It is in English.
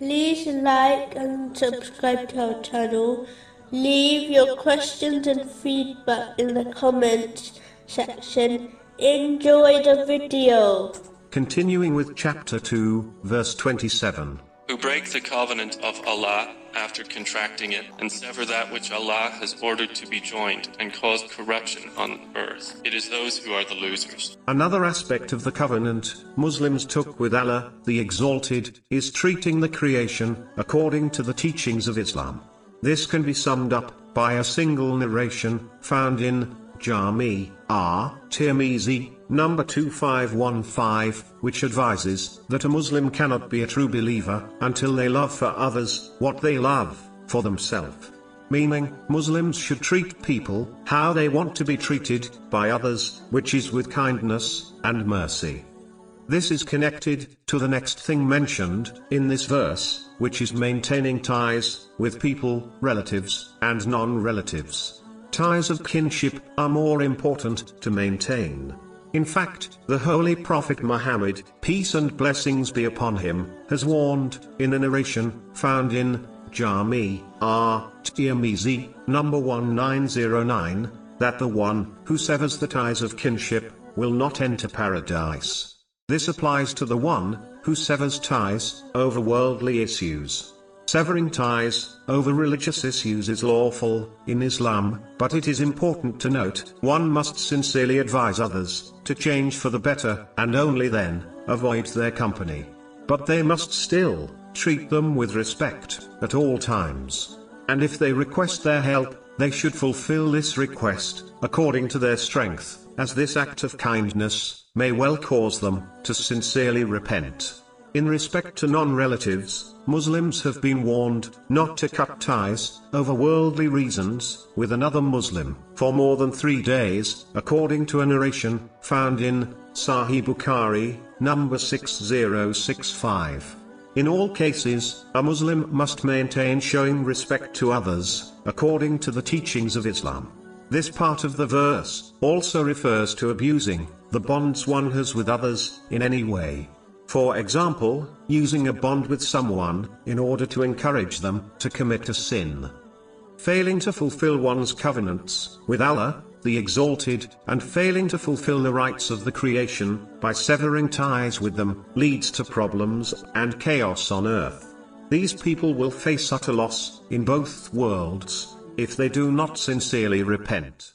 like and subscribe to our channel. Leave your questions and feedback in the comments section. Enjoy the video. Continuing with chapter 2, verse 27. Who break the covenant of Allah after contracting it, and sever that which Allah has ordered to be joined, and cause corruption on earth. It is those who are the losers. Another aspect of the covenant Muslims took with Allah, the Exalted, is treating the creation according to the teachings of Islam. This can be summed up by a single narration found in Jami At Tirmizi, number 2515, which advises that a Muslim cannot be a true believer until they love for others what they love for themselves. Meaning, Muslims should treat people how they want to be treated by others, which is with kindness and mercy. This is connected to the next thing mentioned in this verse, which is maintaining ties with people, relatives, and non-relatives. Ties of kinship are more important to maintain. In fact, the Holy Prophet Muhammad, peace and blessings be upon him, has warned, in a narration, found in Jami At Tirmizi, number 1909, that the one who severs the ties of kinship will not enter paradise. This applies to the one who severs ties over worldly issues. Severing ties over religious issues is lawful in Islam, but it is important to note one must sincerely advise others to change for the better, and only then avoid their company. But they must still treat them with respect at all times. And if they request their help, they should fulfill this request according to their strength, as this act of kindness may well cause them to sincerely repent. In respect to non-relatives, Muslims have been warned not to cut ties over worldly reasons with another Muslim for more than three days, according to a narration found in Sahih Bukhari, number 6065. In all cases, a Muslim must maintain showing respect to others, according to the teachings of Islam. This part of the verse also refers to abusing the bonds one has with others in any way. For example, using a bond with someone in order to encourage them to commit a sin. Failing to fulfill one's covenants with Allah, the Exalted, and failing to fulfill the rights of the creation by severing ties with them leads to problems and chaos on earth. These people will face utter loss in both worlds if they do not sincerely repent.